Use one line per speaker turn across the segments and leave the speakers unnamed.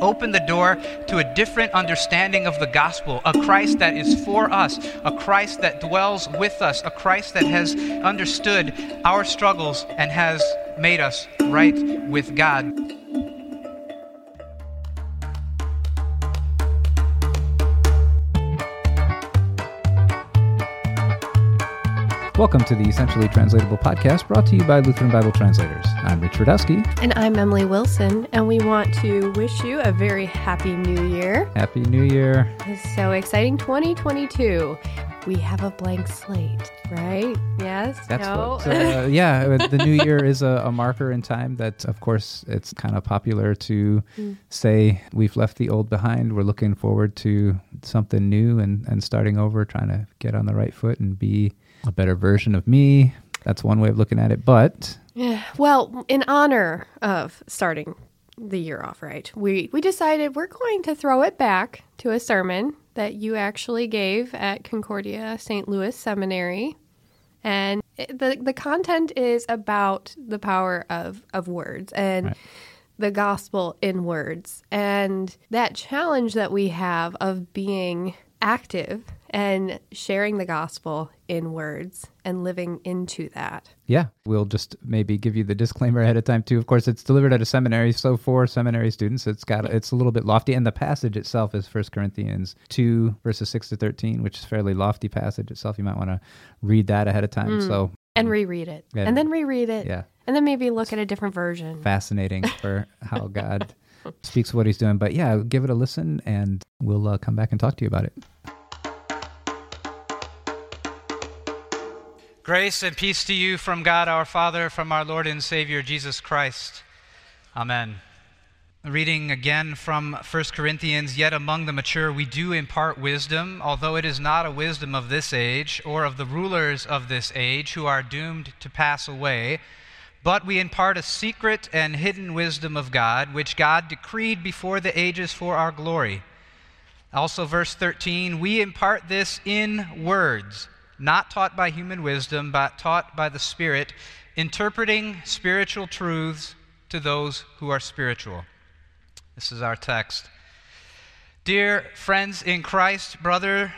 open the door to a different understanding of the gospel, a Christ that is for us, a Christ that dwells with us, a Christ that has understood our struggles and has made us right with God.
Welcome to the Essentially Translatable podcast brought to you by Lutheran Bible Translators. I'm Rich Rudowske.
And I'm Emily Wilson, and we want to wish you a very happy new year.
Happy New Year.
It's so exciting. 2022. We have a blank slate, right? Yes?
That's
no?
what, uh, yeah, the new year is a, a marker in time that, of course, it's kind of popular to
Mm.
say we've left the old behind. We're looking forward to something new and, and starting over, trying to get on the right foot and be a better version of me. That's one way of looking at it. But
Yeah. Well, in honor of starting the year off right, we, we decided we're going to throw it back to a sermon that you actually gave at Concordia St. Louis Seminary. And it, the, the content is about the power of, of words and
Right.
the gospel in words. And that challenge that we have of being active and sharing the gospel in words and living into that.
yeah, we'll just maybe give you the disclaimer ahead of time too. Of course, it's delivered at a seminary, so for seminary students, it's got it's a little bit lofty, and the passage itself is 1 Corinthians two verses six to thirteen, which is a fairly lofty passage itself. You might want to read that ahead of time. So
and reread it
Yeah.
and then reread it
yeah,
and then maybe look at a different version
fascinating for how God speaks what He's doing. But yeah, give it a listen, and we'll uh, come back and talk to you about it.
Grace and peace to you from God our Father, from our Lord and Savior Jesus Christ. Amen. Reading again from 1 Corinthians, yet among the mature we do impart wisdom, although it is not a wisdom of this age or of the rulers of this age who are doomed to pass away, but we impart a secret and hidden wisdom of God, which God decreed before the ages for our glory. Also, verse 13, we impart this in words, not taught by human wisdom, but taught by the Spirit, interpreting spiritual truths to those who are spiritual. This is our text. Dear friends in Christ, brother,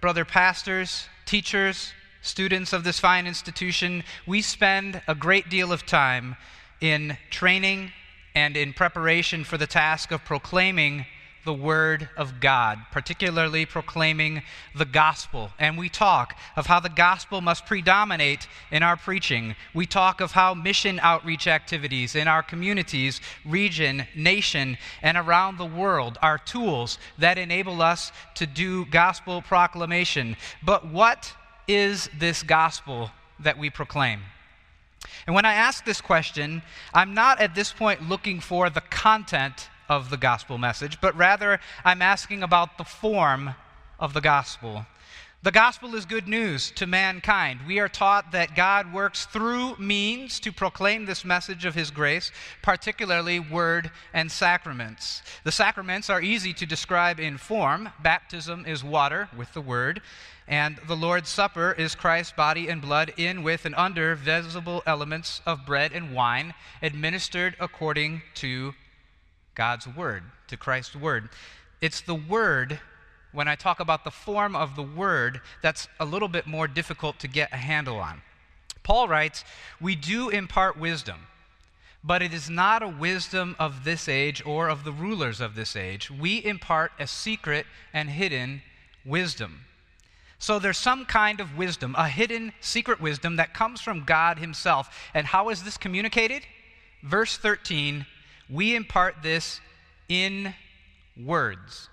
brother pastors, teachers, students of this fine institution, we spend a great deal of time in training and in preparation for the task of proclaiming the Word of God, particularly proclaiming the gospel. And we talk of how the gospel must predominate in our preaching. We talk of how mission outreach activities in our communities, region, nation, and around the world are tools that enable us to do gospel proclamation. But what is this gospel that we proclaim? And when I ask this question, I'm not at this point looking for the content of the gospel message, but rather I'm asking about the form of the gospel. The gospel is good news to mankind. We are taught that God works through means to proclaim this message of His grace, particularly word and sacraments. The sacraments are easy to describe in form. Baptism is water with the word, and the Lord's Supper is Christ's body and blood in, with, and under visible elements of bread and wine, administered according to God's Word, to Christ's Word. It's the Word, when I talk about the form of the Word, that's a little bit more difficult to get a handle on. Paul writes, We do impart wisdom, but it is not a wisdom of this age or of the rulers of this age. We impart a secret and hidden wisdom. So there's some kind of wisdom, a hidden secret wisdom that comes from God Himself. And how is this communicated? Verse 13 we impart this in words.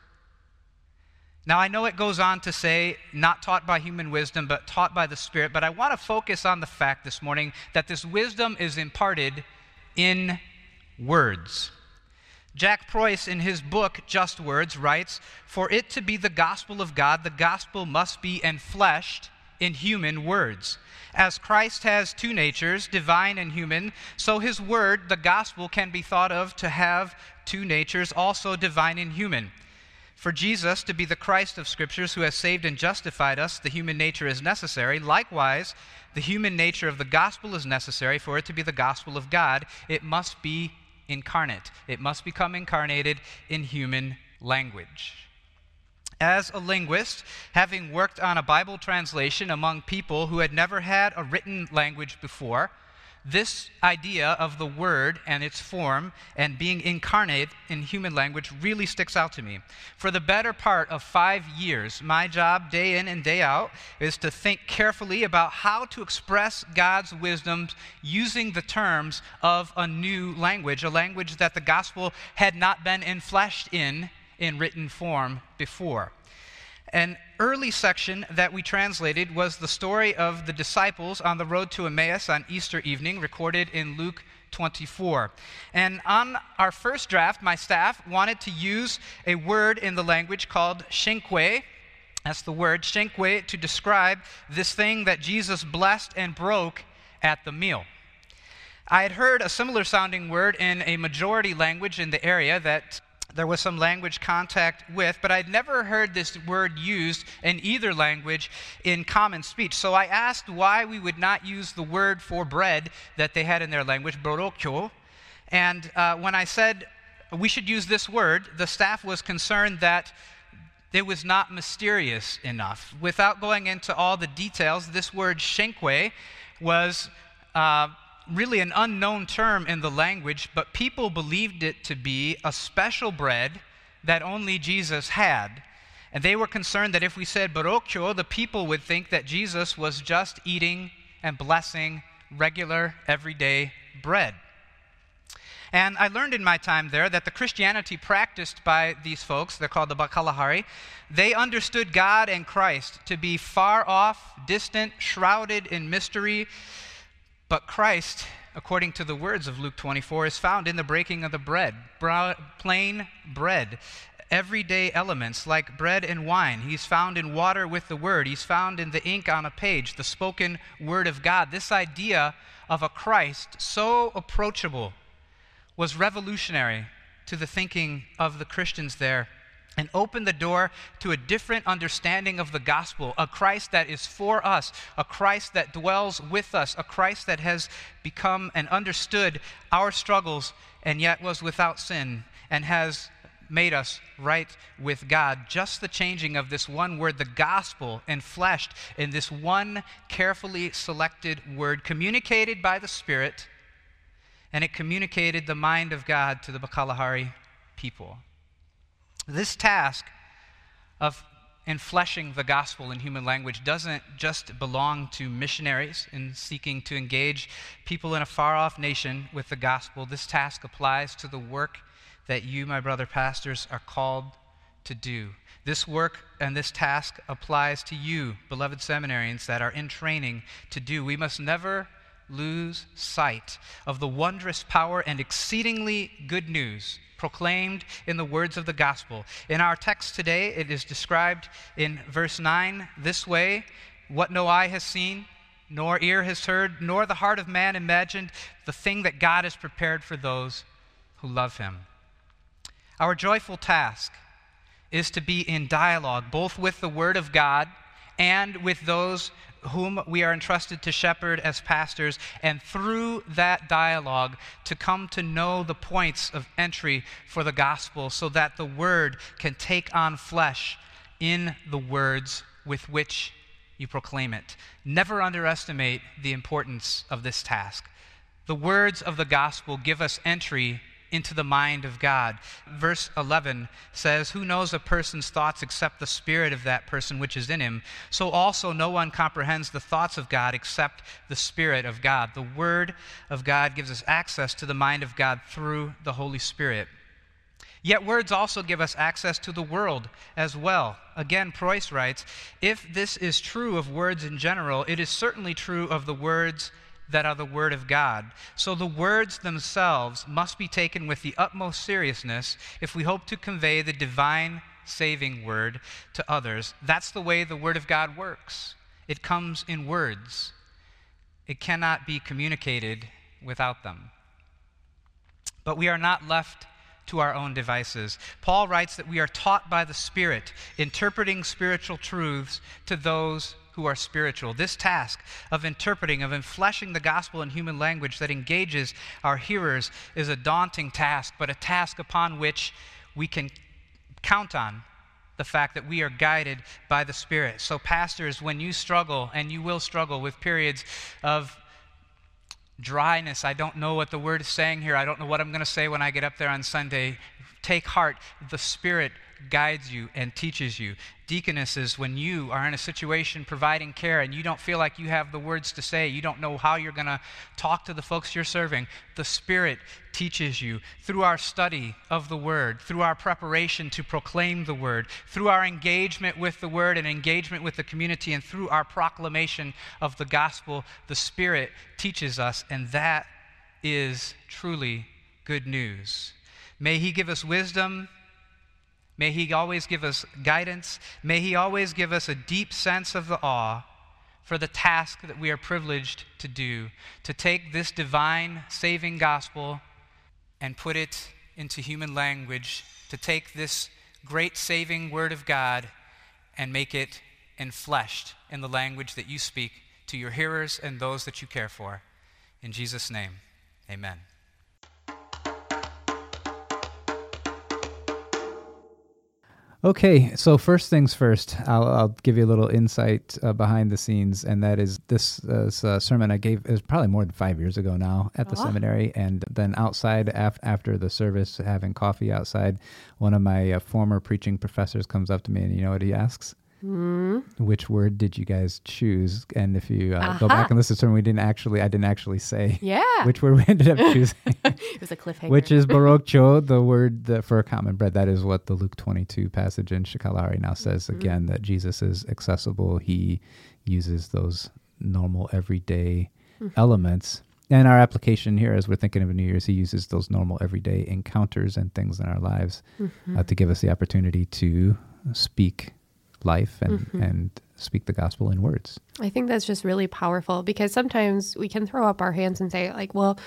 Now, I know it goes on to say, not taught by human wisdom, but taught by the Spirit, but I want to focus on the fact this morning that this wisdom is imparted in words. Jack Preus, in his book Just Words, writes For it to be the gospel of God, the gospel must be enfleshed in human words. As Christ has two natures, divine and human, so his word, the gospel, can be thought of to have two natures, also divine and human. For Jesus to be the Christ of Scriptures who has saved and justified us, the human nature is necessary. Likewise, the human nature of the gospel is necessary for it to be the gospel of God. It must be incarnate. It must become incarnated in human language. As a linguist, having worked on a Bible translation among people who had never had a written language before, this idea of the word and its form and being incarnate in human language really sticks out to me. For the better part of five years, my job, day in and day out, is to think carefully about how to express God's wisdom using the terms of a new language, a language that the gospel had not been enfleshed in in written form before. An early section that we translated was the story of the disciples on the road to Emmaus on Easter evening, recorded in Luke 24. And on our first draft, my staff wanted to use a word in the language called shenque. That's the word shenque to describe this thing that Jesus blessed and broke at the meal. I had heard a similar sounding word in a majority language in the area that there was some language contact with, but I'd never heard this word used in either language in common speech. So I asked why we would not use the word for bread that they had in their language, borokyo. And uh, when I said we should use this word, the staff was concerned that it was not mysterious enough. Without going into all the details, this word shenkwe was. Uh, really an unknown term in the language, but people believed it to be a special bread that only Jesus had. And they were concerned that if we said barokyo, the people would think that Jesus was just eating and blessing regular, everyday bread. And I learned in my time there that the Christianity practiced by these folks, they're called the Bakalahari, they understood God and Christ to be far off, distant, shrouded in mystery, but Christ, according to the words of Luke 24, is found in the breaking of the bread, plain bread, everyday elements like bread and wine. He's found in water with the word. He's found in the ink on a page, the spoken word of God. This idea of a Christ so approachable was revolutionary to the thinking of the Christians there and open the door to a different understanding of the gospel, a Christ that is for us, a Christ that dwells with us, a Christ that has become and understood our struggles and yet was without sin and has made us right with God. Just the changing of this one word, the gospel, enfleshed in this one carefully selected word, communicated by the Spirit, and it communicated the mind of God to the Bakalahari people. This task of enfleshing the gospel in human language doesn't just belong to missionaries in seeking to engage people in a far off nation with the gospel. This task applies to the work that you, my brother pastors, are called to do. This work and this task applies to you, beloved seminarians, that are in training to do. We must never lose sight of the wondrous power and exceedingly good news proclaimed in the words of the gospel. In our text today, it is described in verse 9 this way What no eye has seen, nor ear has heard, nor the heart of man imagined, the thing that God has prepared for those who love him. Our joyful task is to be in dialogue both with the Word of God and with those whom we are entrusted to shepherd as pastors, and through that dialogue to come to know the points of entry for the gospel so that the word can take on flesh in the words with which you proclaim it. Never underestimate the importance of this task. The words of the gospel give us entry into the mind of God. Verse 11 says, Who knows a person's thoughts except the spirit of that person which is in him? So also no one comprehends the thoughts of God except the spirit of God. The word of God gives us access to the mind of God through the Holy Spirit. Yet words also give us access to the world as well. Again, Preus writes, If this is true of words in general, it is certainly true of the words that are the Word of God. So the words themselves must be taken with the utmost seriousness if we hope to convey the divine saving Word to others. That's the way the Word of God works. It comes in words, it cannot be communicated without them. But we are not left to our own devices. Paul writes that we are taught by the Spirit, interpreting spiritual truths to those
who are spiritual. This task of interpreting, of enfleshing the gospel in human language that engages our hearers is a daunting task, but a task upon which we can count on the fact that we are guided by the Spirit. So, pastors, when you struggle, and you will struggle with periods of dryness, I don't know what the word is saying here, I don't know what I'm going to say when I get up there on Sunday, take heart. The Spirit guides you and teaches you. Deaconesses, when you are in a situation providing care and you don't feel like you have the words to say, you don't know how you're going to talk to the folks you're serving, the Spirit teaches you through our study of the Word, through our preparation to proclaim the Word, through our engagement with the Word and engagement with the community, and through our proclamation of the gospel. The Spirit teaches us, and that is truly good news. May He give us wisdom May He always give us guidance. May He always give us a deep sense of the awe for the task that we are privileged to do to take this divine saving gospel and put it into human language, to take this great saving word of God and make it enfleshed in the language that you speak to your hearers and those that you care for. In Jesus' name, amen.
Okay, so first things first, I'll, I'll give you a little insight uh, behind the scenes, and that is this, uh, this uh, sermon I gave is probably more than five years ago now at the oh. seminary, and then outside af- after the service, having coffee outside, one of my uh, former preaching professors comes up to me, and you know what he asks? Mm. Which word did you guys choose? And if you uh, uh-huh. go back and listen to it, we didn't actually, I didn't actually say
yeah.
which word we ended up choosing.
it was a cliffhanger.
Which is Barocho, the word that for common bread. That is what the Luke 22 passage in Shekgalagari now says mm-hmm. again, that Jesus is accessible. He uses those normal everyday mm-hmm. elements. And our application here, as we're thinking of New Year's, he uses those normal everyday encounters and things in our lives mm-hmm. uh, to give us the opportunity to speak life and mm-hmm. and speak the gospel in words.
I think that's just really powerful because sometimes we can throw up our hands and say like, well,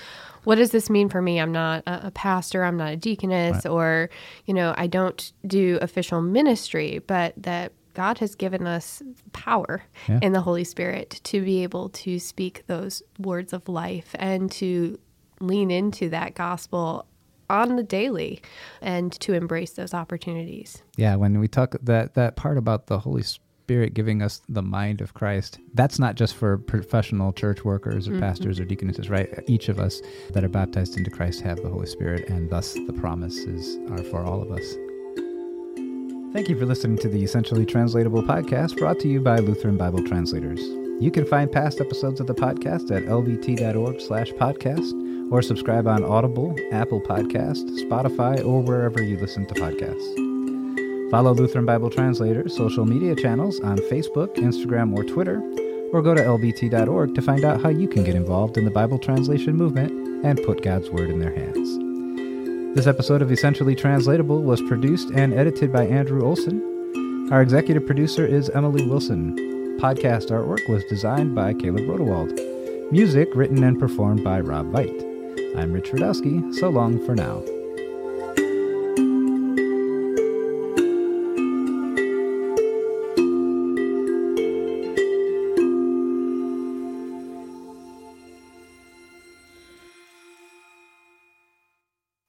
what does this mean for me? I'm not a, a pastor, I'm not a deaconess right. or, you know, I don't do official ministry, but that God has given us power yeah. in the Holy Spirit to be able to speak those words of life and to lean into that gospel on the daily and to embrace those opportunities.
Yeah, when we talk that that part about the Holy Spirit giving us the mind of Christ, that's not just for professional church workers or mm-hmm. pastors or deaconesses, right? Each of us that are baptized into Christ have the Holy Spirit, and thus the promises are for all of us. Thank you for listening to the Essentially Translatable podcast brought to you by Lutheran Bible Translators. You can find past episodes of the podcast at lbt.org slash podcast or subscribe on Audible, Apple Podcast, Spotify, or wherever you listen to podcasts. Follow Lutheran Bible Translator social media channels on Facebook, Instagram, or Twitter, or go to lbt.org to find out how you can get involved in the Bible translation movement and put God's Word in their hands. This episode of Essentially Translatable was produced and edited by Andrew Olson. Our executive producer is Emily Wilson. Podcast artwork was designed by Caleb Rodewald. Music written and performed by Rob Veit. I'm Rich Rudowske. So long for now.